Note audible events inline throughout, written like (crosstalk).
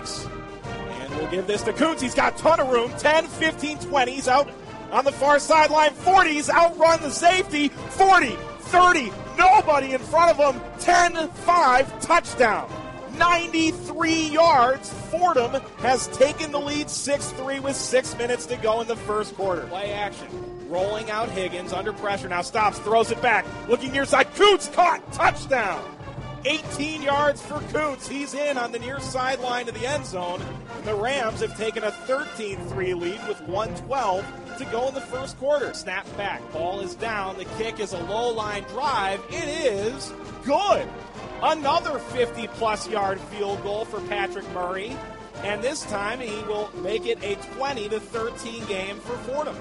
fakes. And we'll give this to Koonce. He's got a ton of room. 10, 15, 20s out on the far sideline. 40s outrun the safety. 40, 30, nobody in front of him. 10, 5, touchdown. 93 yards. Fordham has taken the lead 6 3 with six minutes to go in the first quarter. Play action. Rolling out Higgins under pressure. Now stops, throws it back. Looking near side. Koonce caught. Touchdown. 18 yards for Koonce. He's in on the near sideline of the end zone. The Rams have taken a 13 3 lead with 112 to go in the first quarter. Snap back. Ball is down. The kick is a low line drive. It is good. Another 50 plus yard field goal for Patrick Murray. And this time he will make it a 20 to 13 game for Fordham.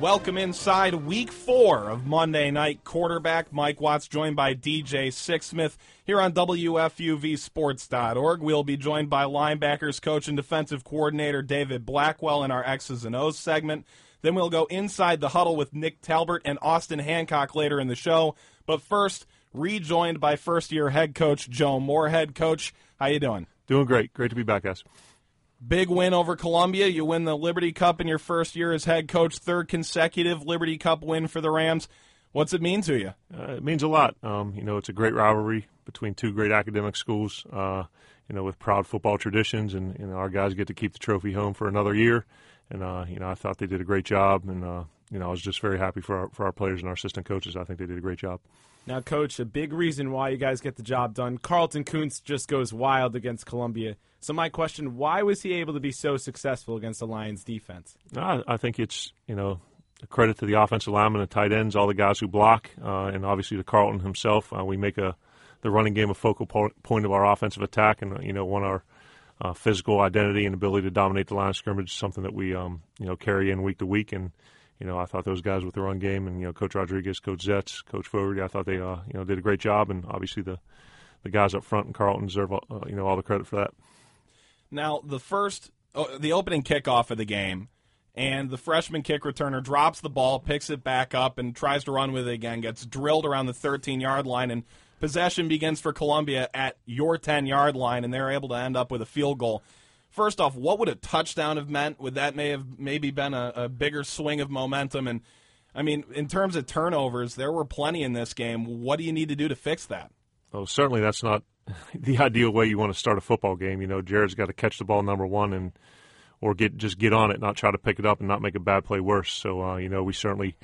Welcome inside week four of Monday Night Quarterback. Mike Watts joined by DJ Sixsmith here on WFUVSports.org. We'll be joined by linebackers coach and defensive coordinator David Blackwell in our X's and O's segment. Then we'll go inside the huddle with Nick Talbert and Austin Hancock later in the show. But first, rejoined by first-year head coach Joe Moorhead. Coach, how you doing? Doing great. Great to be back, guys. Big win over Columbia. You win the Liberty Cup in your first year as head coach, third consecutive Liberty Cup win for the Rams. What's it mean to you? Uh, it means a lot. Um, you know, it's a great rivalry between two great academic schools. Uh, you know, with proud football traditions, and you know, our guys get to keep the trophy home for another year. And uh, you know, I thought they did a great job, and uh, you know, I was just very happy for our, for our players and our assistant coaches. I think they did a great job. Now, coach, a big reason why you guys get the job done. Carlton Koonce just goes wild against Columbia. So my question: Why was he able to be so successful against the Lions' defense? I, I think it's you know a credit to the offensive linemen, the tight ends, all the guys who block, uh, and obviously to Carlton himself. Uh, we make a the running game a focal point of our offensive attack, and you know one our uh, physical identity and ability to dominate the line of scrimmage is something that we um, you know carry in week to week. And you know I thought those guys with the run game and you know Coach Rodriguez, Coach Zetz, Coach Fogarty, I thought they uh, you know did a great job, and obviously the the guys up front and Carlton deserve uh, you know all the credit for that. Now, the first, oh, the opening kickoff of the game, and the freshman kick returner drops the ball, picks it back up, and tries to run with it again, gets drilled around the 13 yard line, and possession begins for Columbia at your 10 yard line, and they're able to end up with a field goal. First off, what would a touchdown have meant? Would that may have maybe been a, a bigger swing of momentum? And I mean, in terms of turnovers, there were plenty in this game. What do you need to do to fix that? Oh, certainly that's not (laughs) the ideal way you want to start a football game. You know, Jared's got to catch the ball number one and or get just get on it, not try to pick it up and not make a bad play worse. So uh, you know, we certainly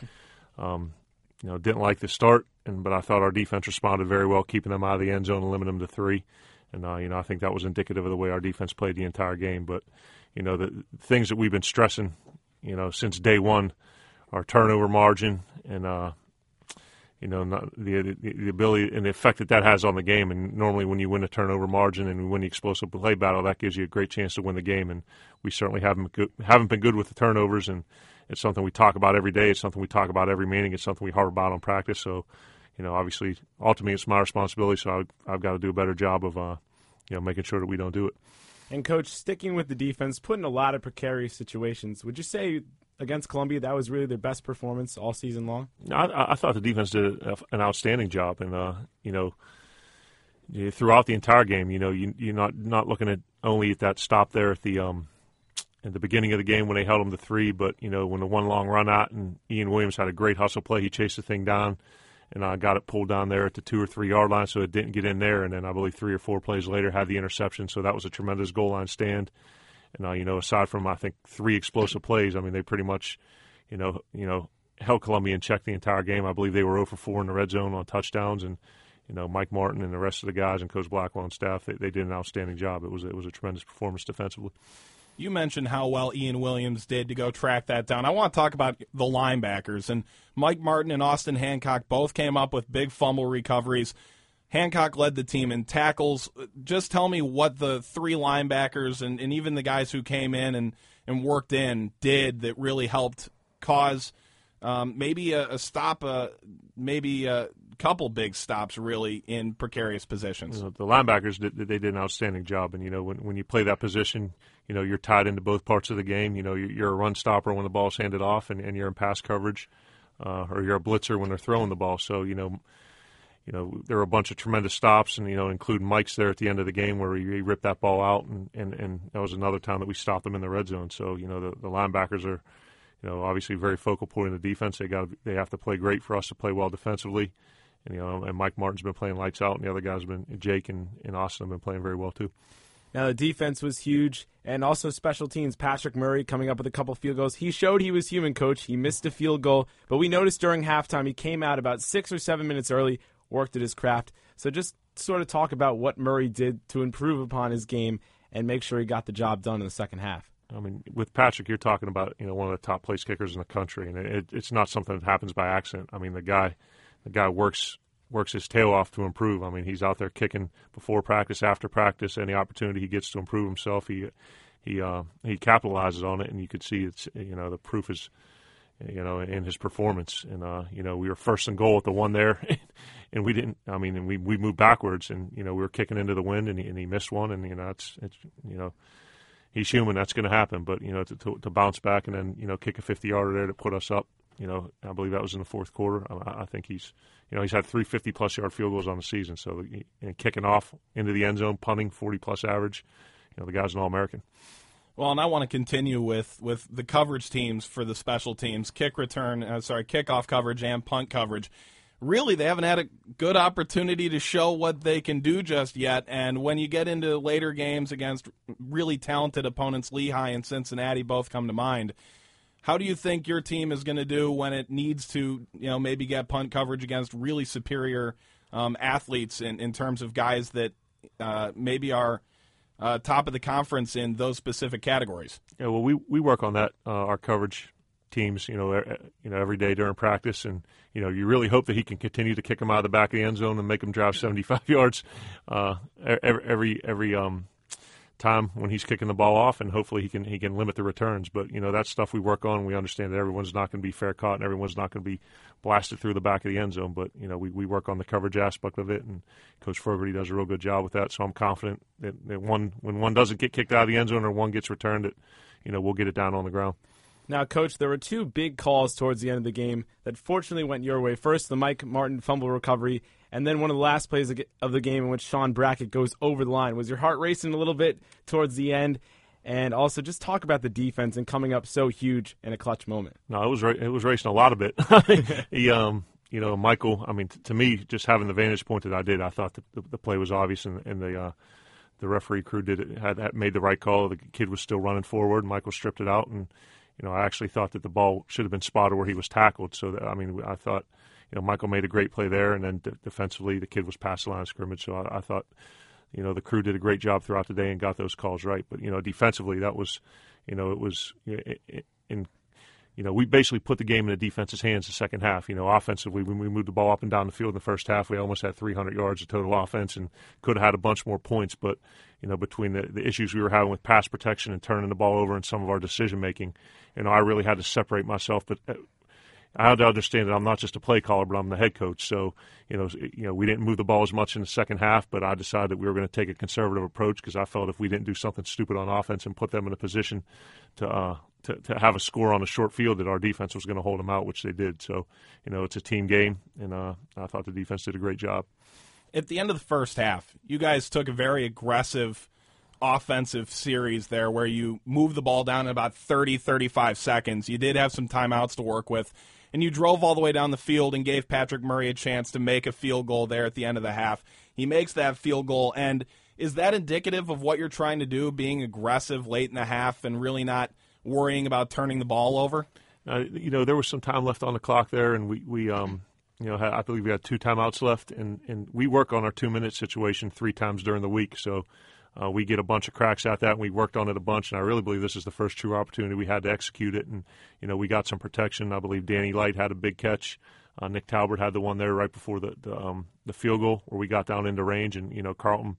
um, you know didn't like the start, and but I thought our defense responded very well, keeping them out of the end zone and limiting them to three. And uh, you know, I think that was indicative of the way our defense played the entire game. But you know, the things that we've been stressing, you know, since day one, our turnover margin and uh, you know, the, the, the ability and the effect that that has on the game. And normally, when you win a turnover margin and win the explosive play battle, that gives you a great chance to win the game. And we certainly haven't haven't been good with the turnovers, and it's something we talk about every day. It's something we talk about every meeting. It's something we harp about on practice. So, you know, obviously, ultimately, it's my responsibility. So I, have got to do a better job of, uh, you know, making sure that we don't do it. And coach, sticking with the defense, put in a lot of precarious situations. Would you say against Columbia, that was really their best performance all season long? I, I thought the defense did an outstanding job, and uh, you know, throughout the entire game, you know, you, you're not not looking at only at that stop there at the um, at the beginning of the game when they held them to three, but you know, when the one long run out and Ian Williams had a great hustle play, he chased the thing down. And I got it pulled down there at the two or three yard line, so it didn't get in there. And then I believe three or four plays later had the interception, so that was a tremendous goal line stand. And uh, you know, aside from I think three explosive plays, I mean, they pretty much, you know, you know, held Columbia in check the entire game. I believe they were 0 for 4 in the red zone on touchdowns, and you know, Mike Martin and the rest of the guys and Coach Blackwell and staff, they, they did an outstanding job. It was it was a tremendous performance defensively. You mentioned how well Ian Williams did to go track that down. I want to talk about the linebackers and Mike Martin and Austin Hancock both came up with big fumble recoveries. Hancock led the team in tackles. Just tell me what the three linebackers and, and even the guys who came in and, and worked in did that really helped cause um, maybe a, a stop, uh, maybe a couple big stops really in precarious positions. You know, the linebackers did, they did an outstanding job, and you know when when you play that position, you know you're tied into both parts of the game. You know you're a run stopper when the ball's handed off, and, and you're in pass coverage, uh, or you're a blitzer when they're throwing the ball. So you know you know, there were a bunch of tremendous stops, and you know, including Mike's there at the end of the game where he, he ripped that ball out, and, and and that was another time that we stopped them in the red zone. So you know, the, the linebackers are, you know, obviously very focal point in the defense. They got they have to play great for us to play well defensively, and you know, and Mike Martin's been playing lights out, and the other guys have been Jake and, and Austin have been playing very well too. Now the defense was huge, and also special teams. Patrick Murray coming up with a couple field goals. He showed he was human, coach. He missed a field goal, but we noticed during halftime he came out about six or seven minutes early, worked at his craft. So just sort of talk about what Murray did to improve upon his game and make sure he got the job done in the second half. I mean, with Patrick, you're talking about you know one of the top place kickers in the country, and it, it's not something that happens by accident. I mean, the guy, the guy works works his tail off to improve. I mean, he's out there kicking before practice, after practice, any opportunity he gets to improve himself, he he uh, he capitalizes on it, and you could see it's you know the proof is you know in his performance. And uh, you know we were first and goal at the one there, (laughs) and we didn't. I mean, and we we moved backwards, and you know we were kicking into the wind, and he, and he missed one, and you know it's it's you know. He's human. That's going to happen, but you know to, to, to bounce back and then you know kick a 50 yarder there to put us up you know, I believe that was in the fourth quarter. I, I think he's, you know, he's had 350 plus yard field goals on the season. So and kicking off into the end zone, punting 40 plus average, you know, the guy's an All American. Well, and I want to continue with, with the coverage teams for the special teams, kick return, uh, sorry, kickoff coverage and punt coverage. Really, they haven't had a good opportunity to show what they can do just yet. And when you get into later games against really talented opponents, Lehigh and Cincinnati both come to mind how do you think your team is going to do when it needs to, you know, maybe get punt coverage against really superior um, athletes in, in terms of guys that uh, maybe are uh, top of the conference in those specific categories? Yeah, well, we, we work on that, uh, our coverage teams, you know, you know, every day during practice, and you know, you really hope that he can continue to kick them out of the back of the end zone and make them drive 75 (laughs) yards uh, every every every um, time when he's kicking the ball off, and hopefully he can he can limit the returns. But you know that's stuff we work on. We understand that everyone's not going to be fair caught, and everyone's not going to be blasted through the back of the end zone. But you know we, we work on the coverage aspect of it, and Coach Fogarty does a real good job with that. So I'm confident that, that one when one doesn't get kicked out of the end zone or one gets returned, it you know we'll get it down on the ground. Now, Coach, there were two big calls towards the end of the game that fortunately went your way. First, the Mike Martin fumble recovery, and then one of the last plays of the game in which Sean Brackett goes over the line. Was your heart racing a little bit towards the end? And also, just talk about the defense and coming up so huge in a clutch moment. No, it was it was racing a lot of it. (laughs) he, um, you know, Michael. I mean, t- to me, just having the vantage point that I did, I thought the, the play was obvious, and, and the uh, the referee crew did it, had, had made the right call. The kid was still running forward. Michael stripped it out, and you know, I actually thought that the ball should have been spotted where he was tackled. So, that, I mean, I thought, you know, Michael made a great play there, and then defensively, the kid was past the line of scrimmage. So I, I thought, you know, the crew did a great job throughout the day and got those calls right. But you know, defensively, that was, you know, it was in you know, we basically put the game in the defense's hands the second half. You know, offensively, when we moved the ball up and down the field in the first half, we almost had 300 yards of total offense and could have had a bunch more points. But, you know, between the, the issues we were having with pass protection and turning the ball over and some of our decision making, you know, I really had to separate myself. But uh, I had to understand that I'm not just a play caller, but I'm the head coach. So, you know, you know, we didn't move the ball as much in the second half, but I decided that we were going to take a conservative approach because I felt if we didn't do something stupid on offense and put them in a position to uh, to, to have a score on a short field that our defense was going to hold them out, which they did. So, you know, it's a team game, and uh, I thought the defense did a great job. At the end of the first half, you guys took a very aggressive offensive series there where you moved the ball down in about 30, 35 seconds. You did have some timeouts to work with, and you drove all the way down the field and gave Patrick Murray a chance to make a field goal there at the end of the half. He makes that field goal, and is that indicative of what you're trying to do, being aggressive late in the half and really not – worrying about turning the ball over? Uh, you know, there was some time left on the clock there, and we, we um, you know, I believe we had two timeouts left, and, and we work on our two minute situation three times during the week. So uh, we get a bunch of cracks at that, and we worked on it a bunch. And I really believe this is the first true opportunity we had to execute it. And you know, we got some protection. I believe Danny Light had a big catch. Uh, Nick Talbert had the one there right before the the, um, the field goal where we got down into range, and you know, Carlton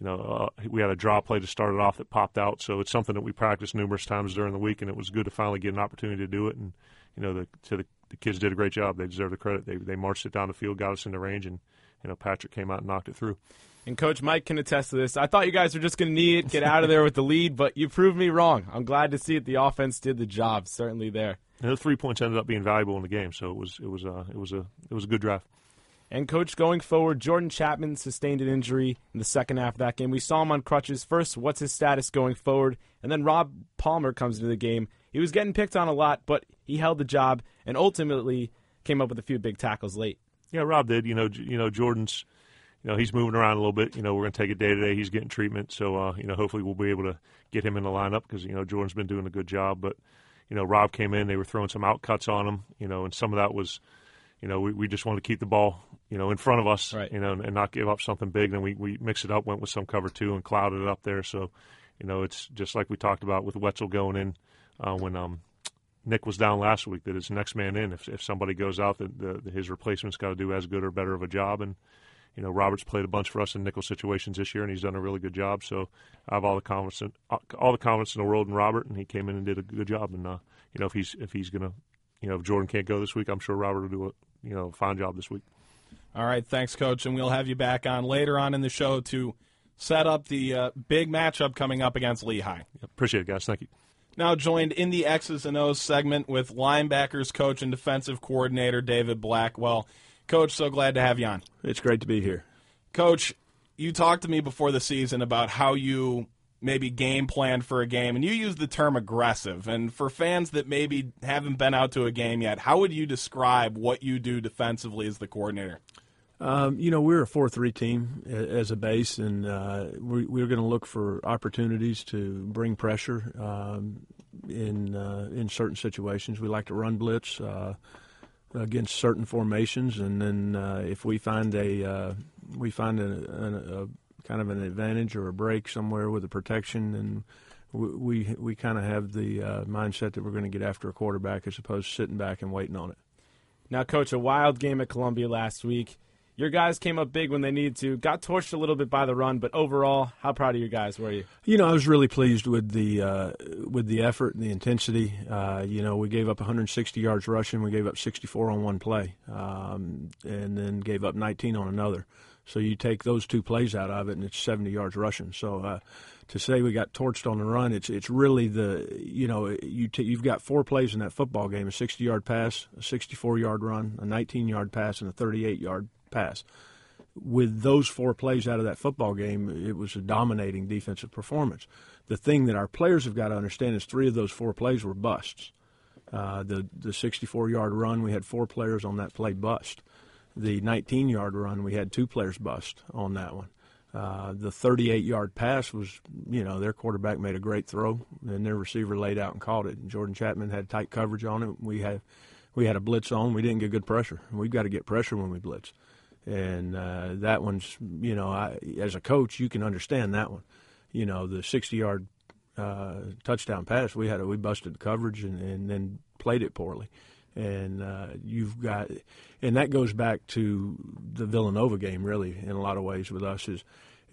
you know, uh, we had a draw play to start it off that popped out. So it's something that we practiced numerous times during the week, and it was good to finally get an opportunity to do it. And you know, the to the, the kids did a great job. They deserve the credit. They they marched it down the field, got us in the range, and you know, Patrick came out and knocked it through. And Coach Mike can attest to this. I thought you guys were just going to need it, get out of there with the lead, but you proved me wrong. I'm glad to see it. The offense did the job, certainly there. And the three points ended up being valuable in the game, so it was it was uh, it was a it was a good drive. And coach, going forward, Jordan Chapman sustained an injury in the second half of that game. We saw him on crutches. First, what's his status going forward? And then Rob Palmer comes into the game. He was getting picked on a lot, but he held the job and ultimately came up with a few big tackles late. Yeah, Rob did. You know, you know Jordan's. You know, he's moving around a little bit. You know, we're going to take it day to day. He's getting treatment, so uh, you know, hopefully we'll be able to get him in the lineup because you know Jordan's been doing a good job. But you know, Rob came in. They were throwing some out cuts on him. You know, and some of that was you know, we, we just wanted to keep the ball, you know, in front of us, right. you know, and, and, not give up something big. Then we, we mixed it up, went with some cover two and clouded it up there. So, you know, it's just like we talked about with Wetzel going in uh, when um, Nick was down last week, that it's next man in. If, if somebody goes out, that the, his replacement's got to do as good or better of a job. And, you know, Robert's played a bunch for us in nickel situations this year, and he's done a really good job. So I have all the confidence, in, all the confidence in the world in Robert, and he came in and did a good job. And uh, you know, if he's if he's gonna you know, if Jordan can't go this week, I'm sure Robert will do a you know fine job this week. All right, thanks, Coach, and we'll have you back on later on in the show to set up the uh, big matchup coming up against Lehigh. Appreciate it, guys. Thank you. Now joined in the X's and O's segment with linebackers coach and defensive coordinator David Blackwell. Coach, so glad to have you on. It's great to be here. Coach, you talked to me before the season about how you maybe game plan for a game, and you use the term aggressive. And for fans that maybe haven't been out to a game yet, how would you describe what you do defensively as the coordinator? Um, you know, we're a 4 3 team as a base, and uh, we, are going to look for opportunities to bring pressure um, in, uh, in certain situations. We like to run blitz uh, against certain formations, and then uh, if we find a uh, we find a, a kind of an advantage or a break somewhere with a protection, and we we, we kind of have the uh, mindset that we're going to get after a quarterback as opposed to sitting back and waiting on it. Now, coach, a wild game at Columbia last week. Your guys came up big when they needed to. Got torched a little bit by the run, but overall, how proud of your guys were you? You know, I was really pleased with the uh, with the effort and the intensity. Uh, you know, we gave up 160 yards rushing. We gave up 64 on one play, um, and then gave up 19 on another. So you take those two plays out of it, and it's 70 yards rushing. So uh, to say we got torched on the run, it's it's really the you know you t- you've got four plays in that football game: a 60 yard pass, a 64 yard run, a 19 yard pass, and a 38 yard pass. With those four plays out of that football game, it was a dominating defensive performance. The thing that our players have got to understand is three of those four plays were busts. Uh, the the 64 yard run, we had four players on that play bust the 19 yard run, we had two players bust on that one. Uh, the 38 yard pass was, you know, their quarterback made a great throw, and their receiver laid out and caught it. And Jordan Chapman had tight coverage on it. We had we had a blitz on. We didn't get good pressure. We've got to get pressure when we blitz, and uh, that one's, you know, I, as a coach, you can understand that one. You know, the 60 yard uh, touchdown pass, we had a, we busted the coverage and, and then played it poorly and uh, you've got, and that goes back to the Villanova game, really, in a lot of ways with us is.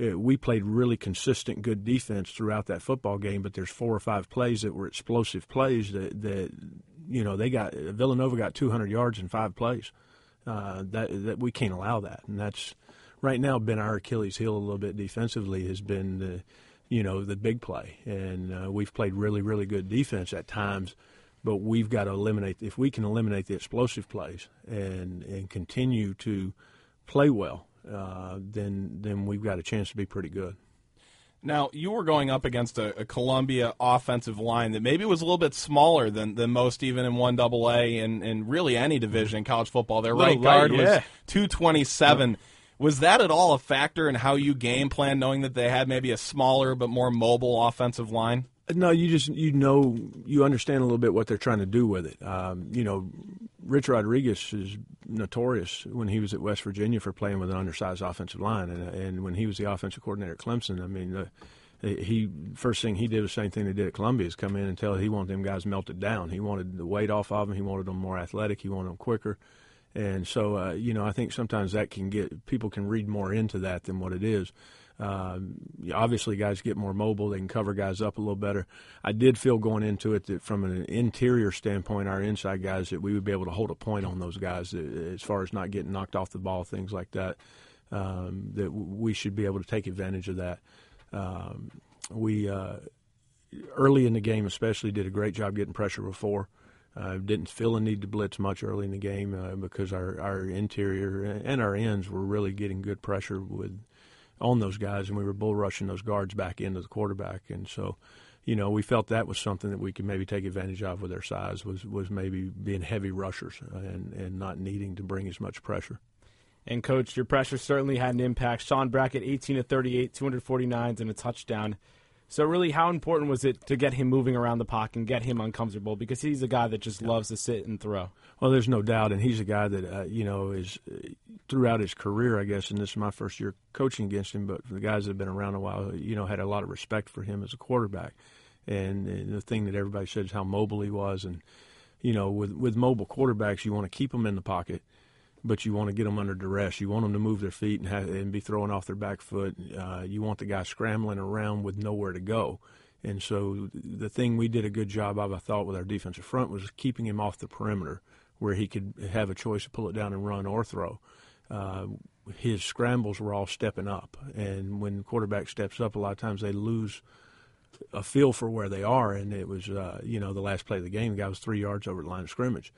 Uh, we played really consistent, good defense throughout that football game, but there's four or five plays that were explosive plays that, that you know they got Villanova got 200 yards in five plays. Uh, that that we can't allow that, and that's right now been our Achilles heel a little bit defensively has been the you know the big play, and uh, we've played really really good defense at times but we've got to eliminate if we can eliminate the explosive plays and and continue to play well, uh, then then we've got a chance to be pretty good. Now you were going up against a, a, Columbia offensive line that maybe was a little bit smaller than, than most, even in one double A and, and really any division in college football. Their right guard yeah. was two twenty seven. Was that at all a factor in how you game plan, knowing that they had maybe a smaller but more mobile offensive line? No, you just you know you understand a little bit what they're trying to do with it. Um, you know, Rich Rodriguez is notorious when he was at West Virginia for playing with an undersized offensive line, and, and when he was the offensive coordinator at Clemson, I mean, uh, he first thing he did was the same thing they did at Columbia is come in and tell he wanted them guys melted down. He wanted the weight off of them. He wanted them more athletic. He wanted them quicker. And so, uh, you know, I think sometimes that can get people can read more into that than what it is. Uh, obviously, guys get more mobile; they can cover guys up a little better. I did feel going into it that, from an interior standpoint, our inside guys that we would be able to hold a point on those guys as far as not getting knocked off the ball, things like that. Um, that we should be able to take advantage of that. Um, we uh, early in the game, especially, did a great job getting pressure before. Uh, didn't feel a need to blitz much early in the game uh, because our, our interior and our ends were really getting good pressure with on those guys, and we were bull rushing those guards back into the quarterback. And so, you know, we felt that was something that we could maybe take advantage of with their size was was maybe being heavy rushers and and not needing to bring as much pressure. And coach, your pressure certainly had an impact. Sean Brackett, 18 to 38, 249s and a touchdown. So really, how important was it to get him moving around the pocket and get him uncomfortable? Because he's a guy that just loves to sit and throw. Well, there's no doubt, and he's a guy that uh, you know is uh, throughout his career, I guess. And this is my first year coaching against him, but for the guys that have been around a while, you know, had a lot of respect for him as a quarterback. And, and the thing that everybody said is how mobile he was, and you know, with with mobile quarterbacks, you want to keep them in the pocket but you want to get them under duress. You want them to move their feet and, have, and be throwing off their back foot. Uh, you want the guy scrambling around with nowhere to go. And so the thing we did a good job of, I thought, with our defensive front was keeping him off the perimeter where he could have a choice to pull it down and run or throw. Uh, his scrambles were all stepping up. And when quarterback steps up, a lot of times they lose a feel for where they are. And it was, uh, you know, the last play of the game, the guy was three yards over the line of scrimmage.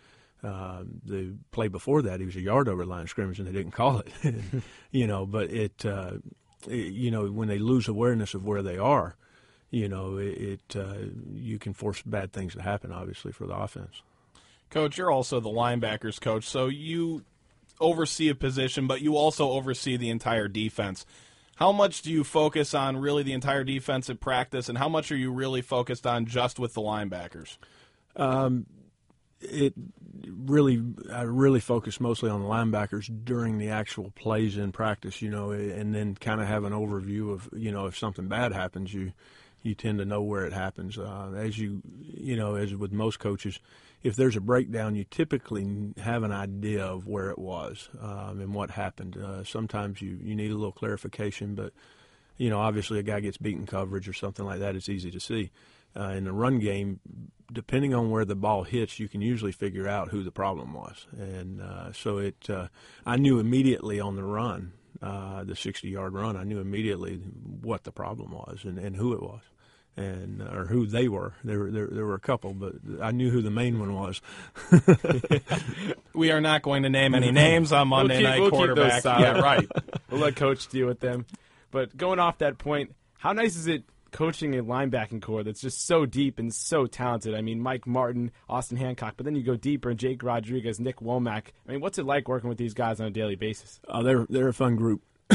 Uh, the play before that, he was a yard over line scrimmage, and they didn't call it. (laughs) you know, but it, uh, it, you know, when they lose awareness of where they are, you know, it, it uh, you can force bad things to happen. Obviously, for the offense. Coach, you're also the linebackers coach, so you oversee a position, but you also oversee the entire defense. How much do you focus on really the entire defensive practice, and how much are you really focused on just with the linebackers? Um, it really I really focus mostly on the linebackers during the actual plays in practice, you know, and then kind of have an overview of you know if something bad happens, you you tend to know where it happens. Uh, as you you know, as with most coaches, if there's a breakdown, you typically have an idea of where it was um, and what happened. Uh, sometimes you you need a little clarification, but you know, obviously a guy gets beaten coverage or something like that, it's easy to see. Uh, in the run game, depending on where the ball hits, you can usually figure out who the problem was. And uh, so it, uh, I knew immediately on the run, uh, the 60-yard run, I knew immediately what the problem was and, and who it was. And or who they were. There, there, there were a couple, but I knew who the main one was. (laughs) we are not going to name any (laughs) names on Monday we'll Night we'll Quarterback. yeah, right. we'll let Coach deal with them. But going off that point, how nice is it coaching a linebacking core that's just so deep and so talented. I mean, Mike Martin, Austin Hancock, but then you go deeper, and Jake Rodriguez, Nick Womack. I mean, what's it like working with these guys on a daily basis? Uh, they're they're a fun group. (coughs)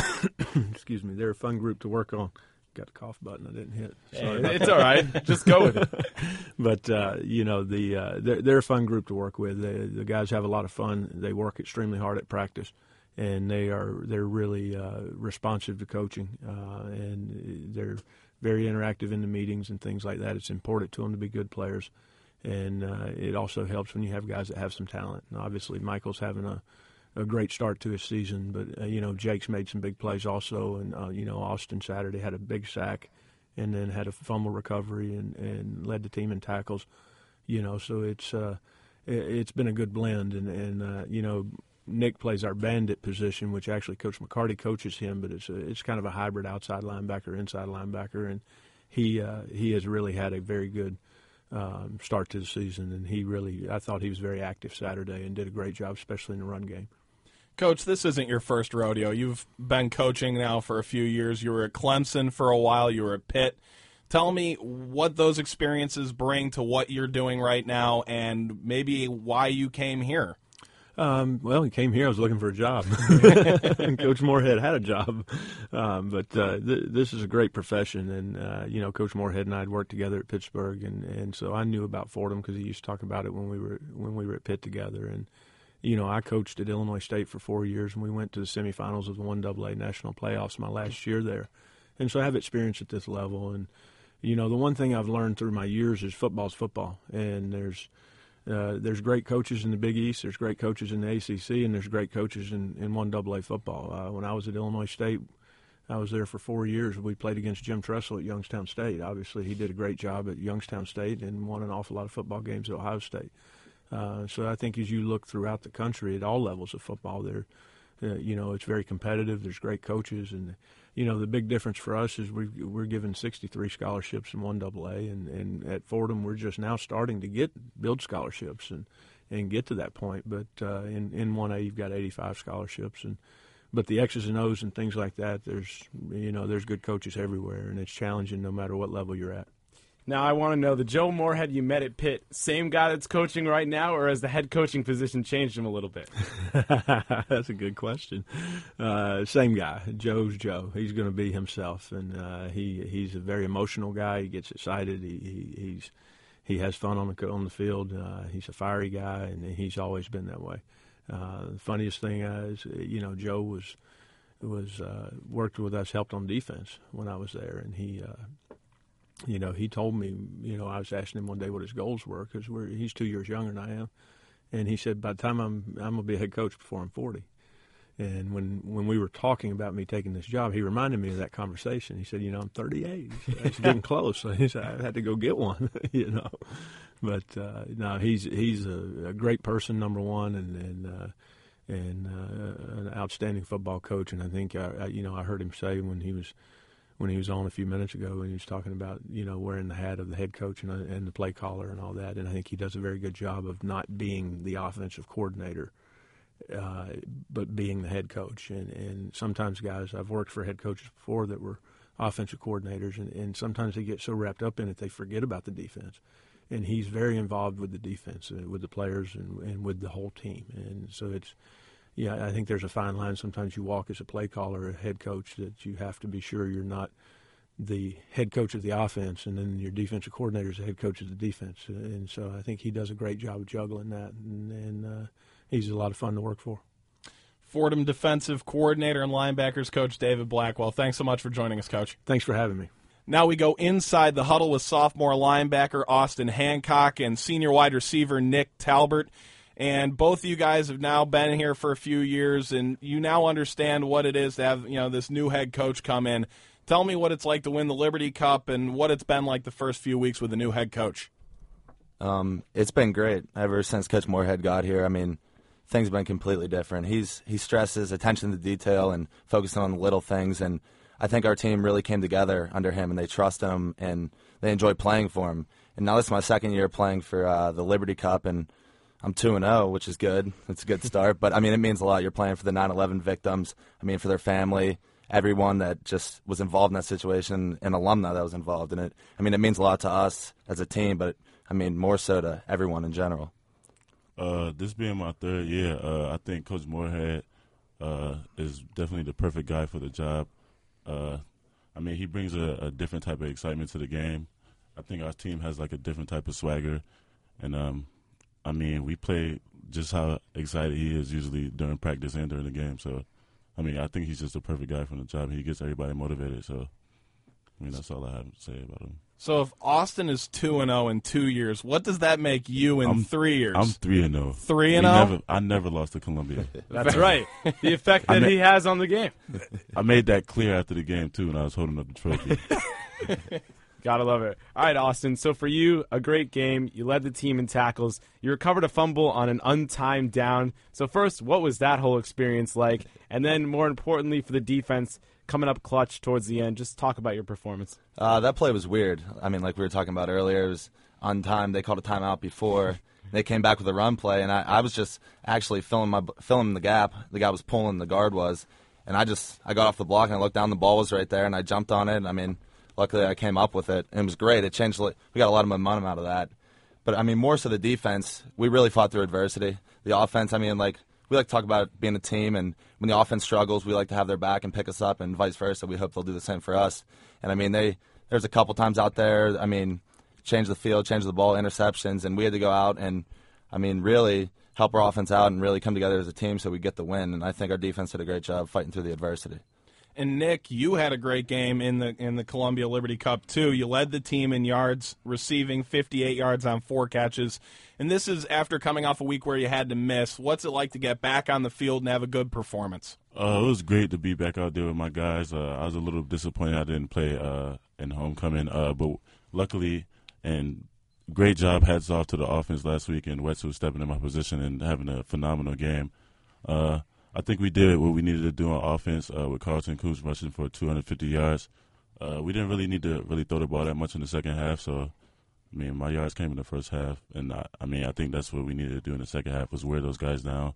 Excuse me, they're a fun group to work on. Got a cough button I didn't hit. Sorry hey, it's all right. Just go with it. (laughs) but uh, you know, the uh, they're, they're a fun group to work with. They, the guys have a lot of fun. They work extremely hard at practice and they are they're really uh, responsive to coaching, uh, and they're very interactive in the meetings and things like that. It's important to them to be good players, and uh, it also helps when you have guys that have some talent. And obviously, Michael's having a a great start to his season, but uh, you know Jake's made some big plays also, and uh, you know Austin Saturday had a big sack, and then had a fumble recovery and and led the team in tackles. You know, so it's uh, it's been a good blend, and and uh, you know Nick plays our bandit position, which actually Coach McCarty coaches him, but it's a, it's kind of a hybrid outside linebacker, inside linebacker, and he uh, he has really had a very good um, start to the season, and he really I thought he was very active Saturday and did a great job, especially in the run game. Coach, this isn't your first rodeo. You've been coaching now for a few years. You were at Clemson for a while. You were at Pitt. Tell me what those experiences bring to what you're doing right now, and maybe why you came here. Um, well, he came here. I was looking for a job, (laughs) (laughs) Coach Moorhead had a job. Um, but uh, th- this is a great profession, and uh, you know, Coach Moorhead and I had worked together at Pittsburgh, and, and so I knew about Fordham because he used to talk about it when we were when we were at Pitt together. And you know, I coached at Illinois State for four years, and we went to the semifinals of the one AA national playoffs my last year there, and so I have experience at this level. And you know, the one thing I've learned through my years is football's football, and there's uh, there's great coaches in the Big East. There's great coaches in the ACC, and there's great coaches in in one AA football. Uh, when I was at Illinois State, I was there for four years. We played against Jim Tressel at Youngstown State. Obviously, he did a great job at Youngstown State and won an awful lot of football games at Ohio State. Uh, so I think as you look throughout the country at all levels of football, there Uh, you know, it's very competitive. There's great coaches, and you know the big difference for us is we we're given 63 scholarships in one double A, and and at Fordham we're just now starting to get build scholarships and and get to that point. But uh, in in one A you've got 85 scholarships, and but the X's and O's and things like that, there's you know there's good coaches everywhere, and it's challenging no matter what level you're at. Now I want to know the Joe Moorhead you met at Pitt, same guy that's coaching right now, or has the head coaching position changed him a little bit? (laughs) that's a good question. Uh, same guy, Joe's Joe. He's going to be himself, and uh, he he's a very emotional guy. He gets excited. He, he he's he has fun on the on the field. Uh, he's a fiery guy, and he's always been that way. Uh, the funniest thing is, you know, Joe was was uh, worked with us, helped on defense when I was there, and he uh, you know, he told me, you know, I was asking him one day what his goals were because he's two years younger than I am, and he said, by the time I'm I'm gonna be a head coach before I'm 40. And when when we were talking about me taking this job, he reminded me of that conversation. He said, you know, I'm 38. It's getting close. So (laughs) he said I had to go get one, (laughs) you know. But uh, no, he's he's a, a great person, number one, and and. Uh, and uh, an outstanding football coach, and I think I, I, you know I heard him say when he was when he was on a few minutes ago and he was talking about you know wearing the hat of the head coach and, and the play caller and all that. And I think he does a very good job of not being the offensive coordinator, uh, but being the head coach. And and sometimes guys I've worked for head coaches before that were offensive coordinators, and, and sometimes they get so wrapped up in it they forget about the defense. And he's very involved with the defense, uh, with the players, and, and with the whole team. And so it's yeah, I think there's a fine line. Sometimes you walk as a play caller, a head coach, that you have to be sure you're not the head coach of the offense, and then your defensive coordinator is the head coach of the defense. And so I think he does a great job of juggling that, and, and uh, he's a lot of fun to work for. Fordham defensive coordinator and linebackers coach David Blackwell. Thanks so much for joining us, coach. Thanks for having me. Now we go inside the huddle with sophomore linebacker Austin Hancock and senior wide receiver Nick Talbert. And both of you guys have now been here for a few years, and you now understand what it is to have you know this new head coach come in. Tell me what it's like to win the Liberty Cup and what it's been like the first few weeks with the new head coach. Um, it's been great ever since Coach Moorhead got here. I mean, things have been completely different. He's he stresses attention to detail and focusing on the little things, and I think our team really came together under him, and they trust him and they enjoy playing for him. And now this is my second year playing for uh, the Liberty Cup, and I'm two and zero, oh, which is good. It's a good start, but I mean, it means a lot. You're playing for the 9/11 victims. I mean, for their family, everyone that just was involved in that situation, and alumni that was involved in it. I mean, it means a lot to us as a team, but I mean, more so to everyone in general. Uh, this being my third year, uh, I think Coach Moorhead uh, is definitely the perfect guy for the job. Uh, I mean, he brings a, a, different type of excitement to the game. I think our team has like a different type of swagger, and um, I mean, we play just how excited he is usually during practice and during the game. So, I mean, I think he's just a perfect guy for the job. He gets everybody motivated. So, I mean, that's all I have to say about him. So, if Austin is two and zero oh in two years, what does that make you in I'm, three years? I'm three and zero. Three and zero. Oh? I never lost to Columbia. (laughs) That's right. The effect that he has on the game. I made that clear after the game too, when I was holding up the trophy. (laughs) Gotta love it. All right, Austin. So for you, a great game. You led the team in tackles. You recovered a fumble on an untimed down. So first, what was that whole experience like? And then, more importantly, for the defense coming up clutch towards the end, just talk about your performance. Uh, that play was weird. I mean, like we were talking about earlier, it was untimed. They called a timeout before. They came back with a run play, and I, I was just actually filling my filling the gap. The guy was pulling, the guard was, and I just I got off the block and I looked down. The ball was right there, and I jumped on it. I mean luckily I came up with it, and it was great. It changed. We got a lot of momentum out of that. But I mean, more so the defense. We really fought through adversity. The offense. I mean, like we like to talk about being a team, and when the offense struggles, we like to have their back and pick us up, and vice versa. We hope they'll do the same for us. And I mean, they there's a couple times out there. I mean, change the field, change the ball, interceptions, and we had to go out and, I mean, really help our offense out and really come together as a team so we get the win. And I think our defense did a great job fighting through the adversity. And Nick, you had a great game in the in the Columbia Liberty Cup too. You led the team in yards receiving, 58 yards on four catches. And this is after coming off a week where you had to miss. What's it like to get back on the field and have a good performance? Uh, it was great to be back out there with my guys. Uh, I was a little disappointed I didn't play uh, in homecoming, uh, but luckily and great job. Hats off to the offense last week and Wetzel stepping in my position and having a phenomenal game. Uh, I think we did what we needed to do on offense uh, with Carlton Koonce rushing for 250 yards. Uh, we didn't really need to really throw the ball that much in the second half, so I mean, my yards came in the first half, and I, I mean, I think that's what we needed to do in the second half was wear those guys down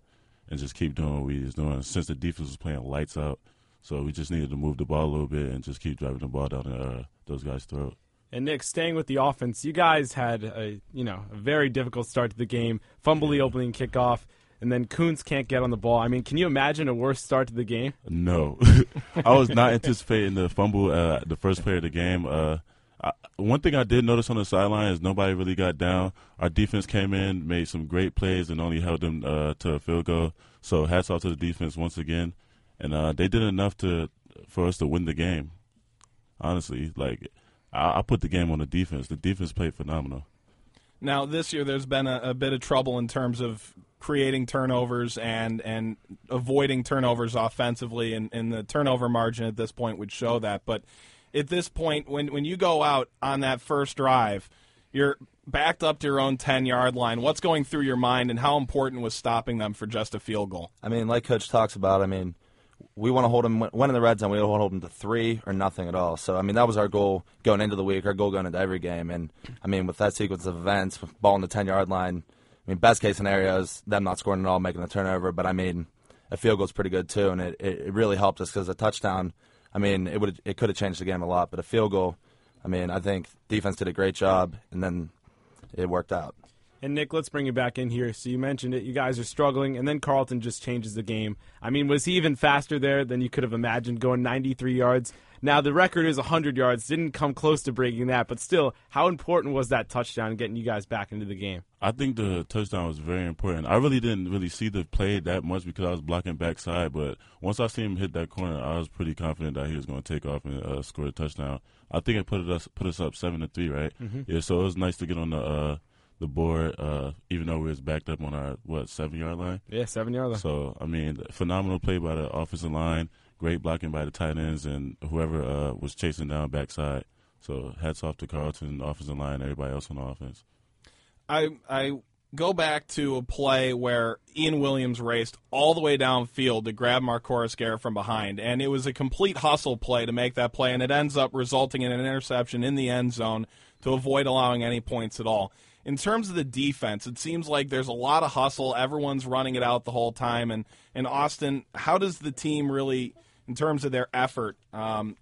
and just keep doing what we was doing. Since the defense was playing lights out, so we just needed to move the ball a little bit and just keep driving the ball down uh, those guys' throat. And Nick, staying with the offense, you guys had a you know a very difficult start to the game. Fumble the opening kickoff, and then Koonce can't get on the ball. I mean, can you imagine a worse start to the game? No, (laughs) I was not anticipating the fumble. Uh, the first play of the game. Uh, I, one thing I did notice on the sideline is nobody really got down. Our defense came in, made some great plays, and only held them uh, to a field goal. So hats off to the defense once again, and uh, they did enough to for us to win the game. Honestly, like I, I put the game on the defense. The defense played phenomenal. Now this year, there's been a, a bit of trouble in terms of creating turnovers and and avoiding turnovers offensively, and, and the turnover margin at this point would show that. But at this point, when when you go out on that first drive, you're backed up to your own 10 yard line. What's going through your mind, and how important was stopping them for just a field goal? I mean, like Coach talks about, I mean, we want to hold them when in the red zone. We want to hold them to three or nothing at all. So I mean, that was our goal going into the week. Our goal going into every game. And I mean, with that sequence of events, ball on the ten yard line. I mean, best case scenario is them not scoring at all, making a turnover. But I mean, a field goal is pretty good too, and it, it really helped us because a touchdown. I mean, it would it could have changed the game a lot, but a field goal. I mean, I think defense did a great job, and then it worked out. And Nick, let's bring you back in here. So you mentioned it. You guys are struggling, and then Carlton just changes the game. I mean, was he even faster there than you could have imagined, going 93 yards? Now the record is 100 yards. Didn't come close to breaking that, but still, how important was that touchdown getting you guys back into the game? I think the touchdown was very important. I really didn't really see the play that much because I was blocking backside, but once I see him hit that corner, I was pretty confident that he was going to take off and uh, score a touchdown. I think it put us put us up seven to three, right? Mm-hmm. Yeah, so it was nice to get on the. Uh, the board, uh, even though we was backed up on our what seven yard line. Yeah, seven yard line. So I mean, phenomenal play by the offensive line, great blocking by the tight ends and whoever uh, was chasing down backside. So hats off to Carlton, offensive line, everybody else on offense. I I go back to a play where Ian Williams raced all the way downfield to grab Marcorus Garrett from behind, and it was a complete hustle play to make that play, and it ends up resulting in an interception in the end zone to avoid allowing any points at all in terms of the defense, it seems like there's a lot of hustle. Everyone's running it out the whole time. And, and Austin, how does the team really, in terms of their effort, um,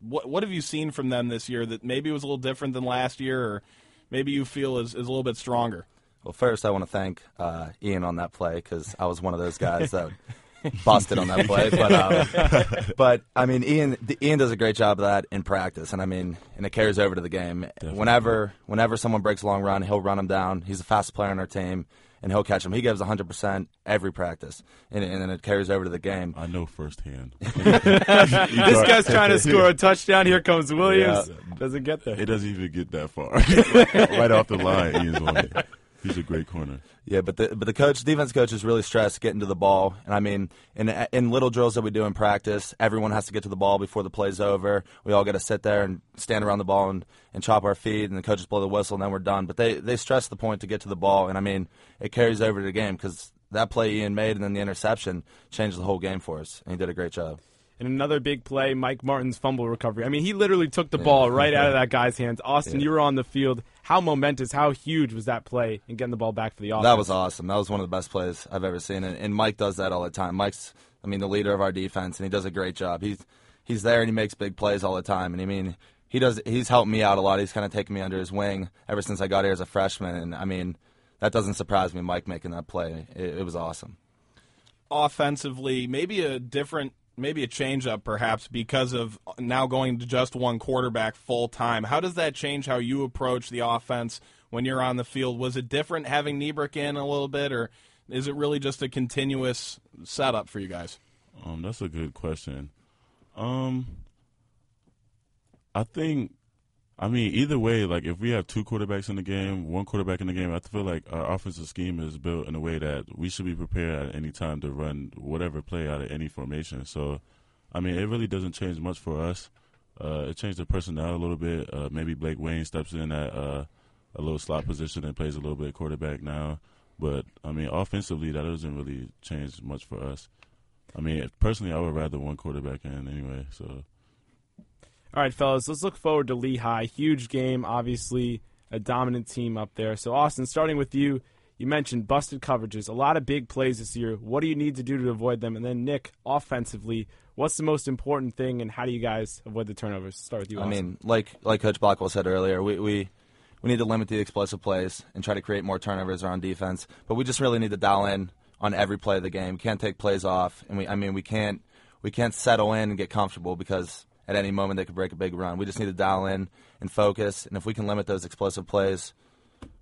what, what have you seen from them this year that maybe was a little different than last year or maybe you feel is, is a little bit stronger? Well, first, I want to thank uh, Ian on that play because I was one of those guys that (laughs) busted on that play. (laughs) But um, but I mean, Ian Ian does a great job of that in practice, and I mean, and it carries over to the game. Definitely. Whenever whenever someone breaks a long run, he'll run them down. He's the fastest player on our team. And he'll catch them. He gives 100% every practice, and, and then it carries over to the game. I know firsthand. (laughs) (laughs) this guy's trying to (laughs) score a touchdown. Here comes Williams. Yeah. Doesn't get there. It doesn't even get that far. right off the line, Ian's on it. He's a great corner. (laughs) Yeah, but the but the coach, defense coach, is really stressed getting to the ball. And I mean, in in little drills that we do in practice, everyone has to get to the ball before the play's over. We all got to sit there and stand around the ball and, and chop our feet, and the coaches blow the whistle, and then we're done. But they they stress the point to get to the ball, and I mean, it carries over to the game because that play Ian made and then the interception changed the whole game for us, and he did a great job. And another big play, Mike Martin's fumble recovery. I mean, he literally took the ball right out of that guy's (laughs) hands. Austin, yeah. you were on the field. How momentous, how huge was that play in getting the ball back for the offense? That was awesome. That was one of the best plays I've ever seen. And, and Mike does that all the time. Mike's, I mean, the leader of our defense, and he does a great job. He's he's there and he makes big plays all the time. And I mean, he does. He's helped me out a lot. He's kind of taken me under his wing ever since I got here as a freshman. And I mean, that doesn't surprise me. Mike making that play, it, it was awesome. Offensively, maybe a different maybe a change up perhaps because of now going to just one quarterback full time. How does that change how you approach the offense when you're on the field? Was it different having Niebrick in a little bit, or is it really just a continuous setup for you guys? Um, that's a good question. Um, I think I mean, either way, like if we have two quarterbacks in the game, one quarterback in the game, I feel like our offensive scheme is built in a way that we should be prepared at any time to run whatever play out of any formation. So, I mean, it really doesn't change much for us. Uh, it changed the personnel a little bit. Uh, maybe Blake Wayne steps in at uh, a little slot position and plays a little bit quarterback now. But I mean, offensively, that doesn't really change much for us. I mean, personally, I would rather one quarterback in anyway. So, All right, fellas, let's look forward to Lehigh. Huge game, obviously a dominant team up there. So, Austin, starting with you, you mentioned busted coverages, a lot of big plays this year. What do you need to do to avoid them? And then, Nick, offensively, what's the most important thing, and how do you guys avoid the turnovers? Start with you. I mean, like like Coach Blackwell said earlier, we, we we need to limit the explosive plays and try to create more turnovers on defense. But we just really need to dial in on every play of the game. We can't take plays off, and we I mean we can't we can't settle in and get comfortable because at any moment they could break a big run. We just need to dial in and focus, and if we can limit those explosive plays,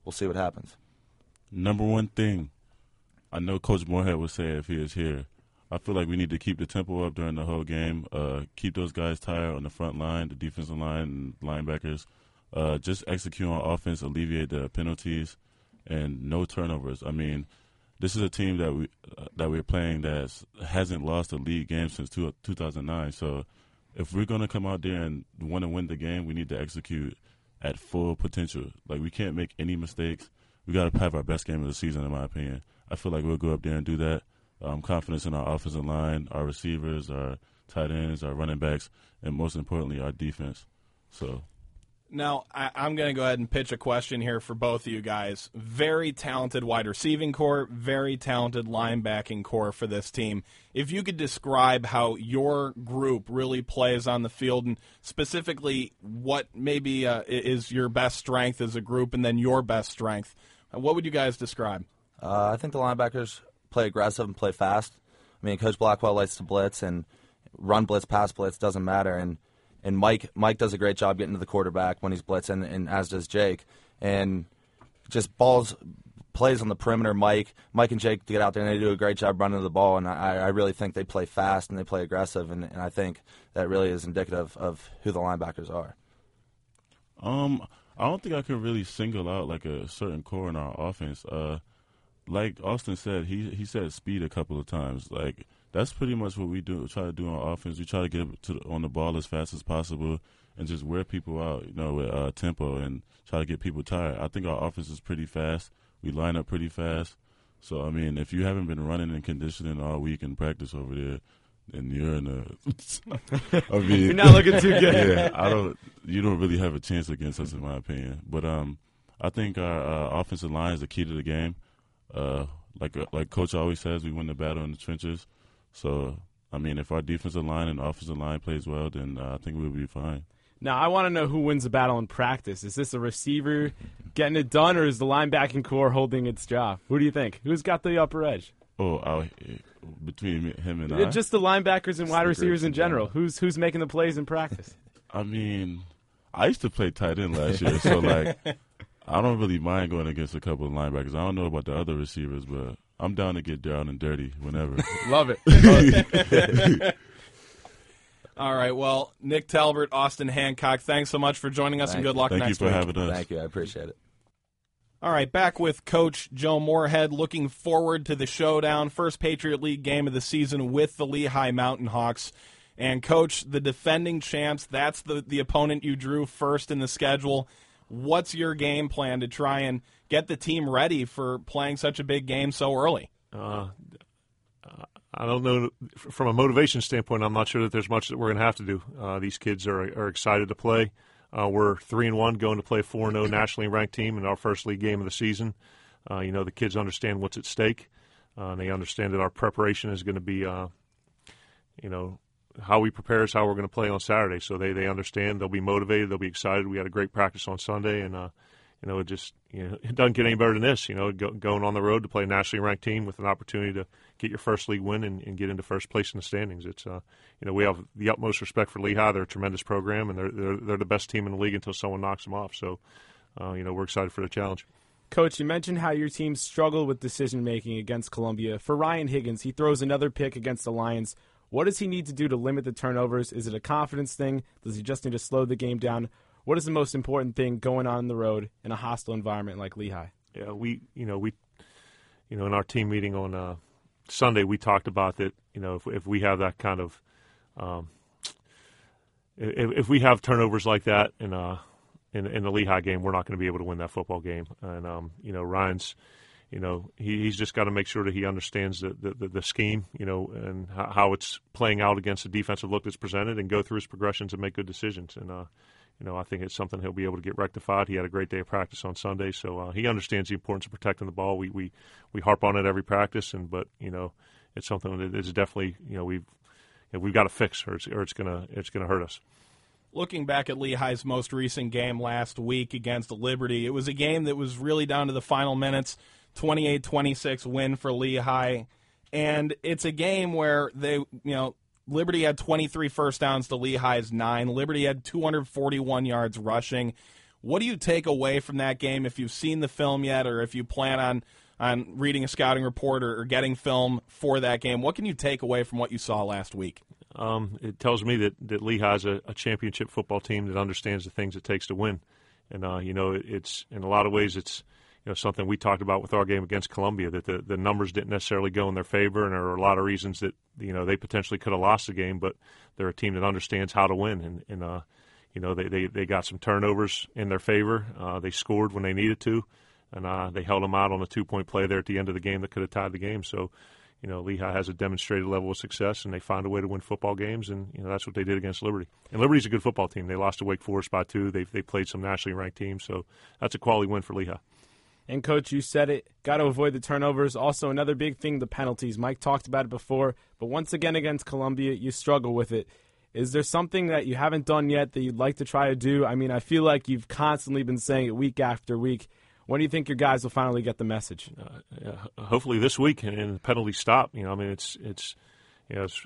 we'll see what happens. number one thing, I know Coach Moorhead would say if he is here. I feel like we need to keep the tempo up during the whole game. Uh, keep those guys tired on the front line, the defensive line, and linebackers. Uh, just execute on offense, alleviate the penalties, and no turnovers. I mean, this is a team that we uh, that we're playing that hasn't lost a league game since two, 2009. So, if we're gonna come out there and want to win the game, we need to execute at full potential. Like we can't make any mistakes. We got to have our best game of the season, in my opinion. I feel like we'll go up there and do that. Um, confidence in our offensive line, our receivers, our tight ends, our running backs, and most importantly, our defense. So Now, I, I'm going to go ahead and pitch a question here for both of you guys. Very talented wide receiving corps, very talented linebacking corps for this team. If you could describe how your group really plays on the field, and specifically what maybe uh, is your best strength as a group, and then your best strength, uh, what would you guys describe? Uh, I think the linebackers play aggressive and play fast. I mean, Coach Blackwell likes to blitz and run blitz, pass blitz doesn't matter. And and Mike Mike does a great job getting to the quarterback when he's blitzing, and as does Jake. And just balls plays on the perimeter. Mike Mike and Jake get out there and they do a great job running the ball. And I, I really think they play fast and they play aggressive. And, and I think that really is indicative of who the linebackers are. Um, I don't think I can really single out like a certain corps in our offense. Uh, like Austin said, he he said speed a couple of times. Like that's pretty much what we do. Try to do on offense. We try to get to the, on the ball as fast as possible and just wear people out. You know, with uh, tempo and try to get people tired. I think our offense is pretty fast. We line up pretty fast. So I mean, if you haven't been running and conditioning all week in practice over there, and you're in a. (laughs) I mean, You're not looking too good. yeah, I don't. You don't really have a chance against us, in my opinion. But um, I think our uh, offensive line is the key to the game. Uh, like like Coach always says, we win the battle in the trenches. So I mean, if our defensive line and offensive line plays well, then uh, I think we'll be fine. Now, I want to know who wins the battle in practice. Is this a receiver getting it done, or is the linebacking corps holding its job? Who do you think? Who's got the upper edge? Oh, I, between him and I, Just the linebackers and wide receivers in in general. general. Who's who's making the plays in practice? (laughs) I mean, I used to play tight end last year, so like, (laughs) I don't really mind going against a couple of linebackers. I don't know about the other receivers, but I'm down to get down and dirty whenever. (laughs) Love it. (laughs) All right, well, Nick Talbert, Austin Hancock, thanks so much for joining us, and Thank good you. luck Thank you for week. having us. Thank you. I appreciate it. All right, back with Coach Joe Moorhead. Looking forward to the showdown, first Patriot League game of the season with the Lehigh Mountain Hawks. And Coach, the defending champs, that's the, the opponent you drew first in the schedule. What's your game plan to try and get the team ready for playing such a big game so early? Uh, I don't know. From a motivation standpoint, I'm not sure that there's much that we're going to have to do. Uh, these kids are are excited to play. Uh, we're three and one, going to play four and zero nationally ranked team in our first league game of the season. Uh, you know, the kids understand what's at stake. Uh, and they understand that our preparation is going to be, uh, you know, how we prepare is how we're going to play on Saturday. So they they understand. They'll be motivated. They'll be excited. We had a great practice on Sunday, and uh, you know, it just you know, it doesn't get any better than this. You know, go, going on the road to play a nationally ranked team with an opportunity to get your first league win and, and get into first place in the standings. It's uh, you know, we have the utmost respect for Lehigh. They're a tremendous program, and they're they're, they're the best team in the league until someone knocks them off. So, uh, you know, we're excited for the challenge. Coach, you mentioned how your team struggled with decision making against Columbia. For Ryan Higgins, he throws another pick against the Lions. What does he need to do to limit the turnovers? Is it a confidence thing? Does he just need to slow the game down? What is the most important thing going on the road in a hostile environment like Lehigh? Yeah, we you know we you know in our team meeting on uh, Sunday we talked about that. You know, if if we have that kind of um, if, if we have turnovers like that in uh in, in the Lehigh game, we're not going to be able to win that football game. And um, you know, Ryan's you know, he, he's just got to make sure that he understands the, the, the scheme, you know, and how, how, it's playing out against the defensive look that's presented and go through his progressions and make good decisions. And, uh, you know, I think it's something he'll be able to get rectified. He had a great day of practice on Sunday, so uh, he understands the importance of protecting the ball. We, we, we harp on it every practice, and but, you know, it's something that is definitely, you know, we've, you know, we've got to fix or it's, or it's to it's gonna hurt us looking back at Lehigh's most recent game last week against Liberty, it was a game that was really down to the final minutes. 28 26 win for Lehigh. And it's a game where they, you know, Liberty had 23 first downs to Lehigh's nine. Liberty had 241 yards rushing. What do you take away from that game if you've seen the film yet, or if you plan on on reading a scouting report or, or getting film for that game? What can you take away from what you saw last week? Um, it tells me that that Lehigh's a, a championship football team that understands the things it takes to win, and uh, you know, it, it's in a lot of ways it's you know something we talked about with our game against Columbia that the, the numbers didn't necessarily go in their favor, and there are a lot of reasons that you know they potentially could have lost the game, but they're a team that understands how to win, and, and uh, you know they, they they got some turnovers in their favor. Uh, they scored when they needed to, and uh, they held them out on a two point play there at the end of the game that could have tied the game. So. You know, Lehigh has a demonstrated level of success, and they find a way to win football games, and you know that's what they did against Liberty. And Liberty's a good football team. They lost to Wake Forest by two. They they played some nationally ranked teams, so that's a quality win for Lehigh. And coach, you said it. Got to avoid the turnovers. Also, another big thing: the penalties. Mike talked about it before, but once again against Columbia, you struggle with it. Is there something that you haven't done yet that you'd like to try to do? I mean, I feel like you've constantly been saying it week after week. When do you think your guys will finally get the message? Uh, hopefully this week, and, and the penalties stop. You know, I mean, it's it's you know, it's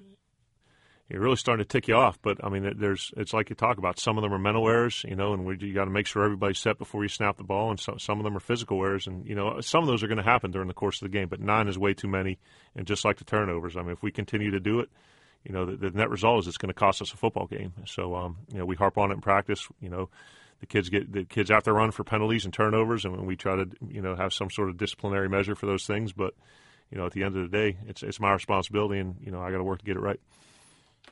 you're really starting to tick you off. But I mean, there's it's like you talk about. Some of them are mental errors, you know, and we, you got to make sure everybody's set before you snap the ball. And so, some of them are physical errors, and you know, some of those are going to happen during the course of the game. But nine is way too many, and just like the turnovers, I mean, if we continue to do it, you know, the, the net result is it's going to cost us a football game. So, um, you know, we harp on it in practice. You know, the kids get the kids out there run for penalties and turnovers, and we try to you know have some sort of disciplinary measure for those things. But you know, at the end of the day, it's it's my responsibility, and you know, I got to work to get it right.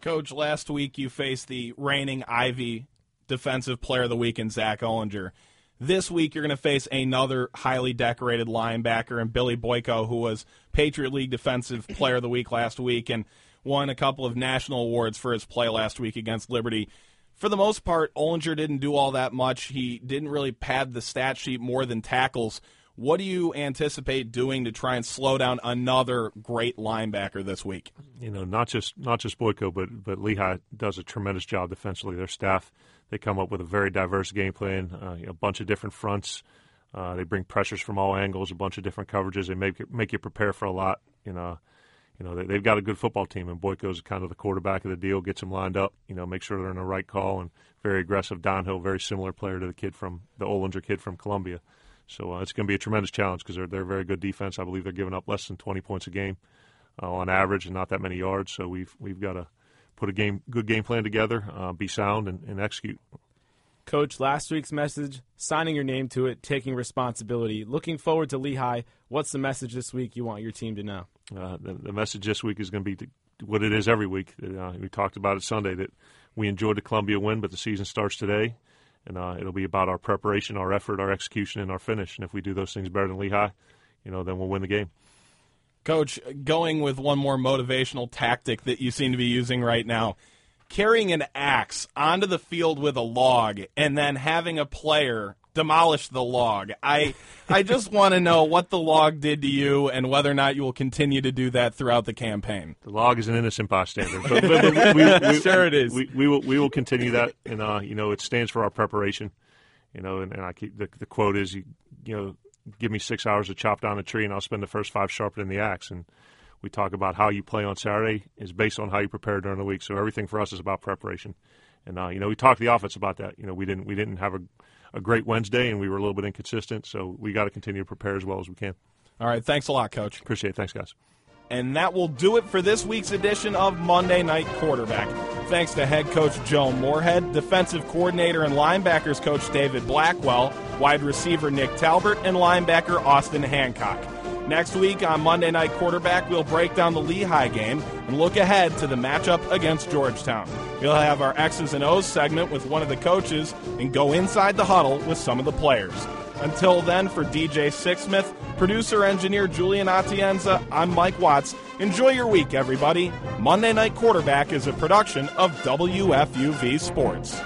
Coach, last week you faced the reigning Ivy Defensive Player of the Week in Zach Ollinger. This week you're going to face another highly decorated linebacker and Billy Boyko, who was Patriot League Defensive Player of the Week last week and won a couple of national awards for his play last week against Liberty. For the most part, Ollinger didn't do all that much. He didn't really pad the stat sheet more than tackles. What do you anticipate doing to try and slow down another great linebacker this week? You know, not just not just Boyko, but but Lehigh does a tremendous job defensively. Their staff they come up with a very diverse game plan, uh, a bunch of different fronts. Uh, they bring pressures from all angles, a bunch of different coverages. They make make you prepare for a lot. You know, you know they, have got a good football team, and Boyko's kind of the quarterback of the deal. Gets them lined up. You know, make sure they're in the right call and very aggressive downhill. Very similar player to the kid from the Ollinger kid from Columbia. So uh, it's going to be a tremendous challenge because they're they're a very good defense. I believe they're giving up less than 20 points a game uh, on average, and not that many yards. So we've we've got to put a game good game plan together, uh, be sound, and, and execute. Coach, last week's message, signing your name to it, taking responsibility. Looking forward to Lehigh. What's the message this week you want your team to know? Uh, the, the, message this week is going to be what it is every week. Uh, we talked about it Sunday that we enjoyed the Columbia win, but the season starts today and uh, it'll be about our preparation, our effort, our execution, and our finish. And if we do those things better than Lehigh, you know, then we'll win the game. Coach, going with one more motivational tactic that you seem to be using right now, carrying an axe onto the field with a log and then having a player demolish the log. I I just want to know what the log did to you and whether or not you will continue to do that throughout the campaign. The log is an innocent bystander. But, but, but we, (laughs) we, sure it is. We, we, will we will continue that, and uh, you know it stands for our preparation. You know, and, and I keep the, the quote is you you know give me six hours to chop down a tree, and I'll spend the first five sharpening the axe. And we talk about how you play on Saturday is based on how you prepare during the week. So everything for us is about preparation. And uh, you know, we talked to the offense about that. You know, we didn't we didn't have a a great Wednesday, and we were a little bit inconsistent. So we got to continue to prepare as well as we can. All right. Thanks a lot, Coach. Appreciate it. Thanks, guys. And that will do it for this week's edition of Monday Night Quarterback. Thanks to head coach Joe Moorhead, defensive coordinator and linebackers coach David Blackwell, wide receiver Nick Talbert, and linebacker Austin Hancock. Next week on Monday Night Quarterback, we'll break down the Lehigh game and look ahead to the matchup against Georgetown. We'll have our X's and O's segment with one of the coaches and go inside the huddle with some of the players. Until then, for DJ Sixsmith, producer engineer Julian Atienza, I'm Mike Watts. Enjoy your week, everybody. Monday Night Quarterback is a production of WFUV Sports.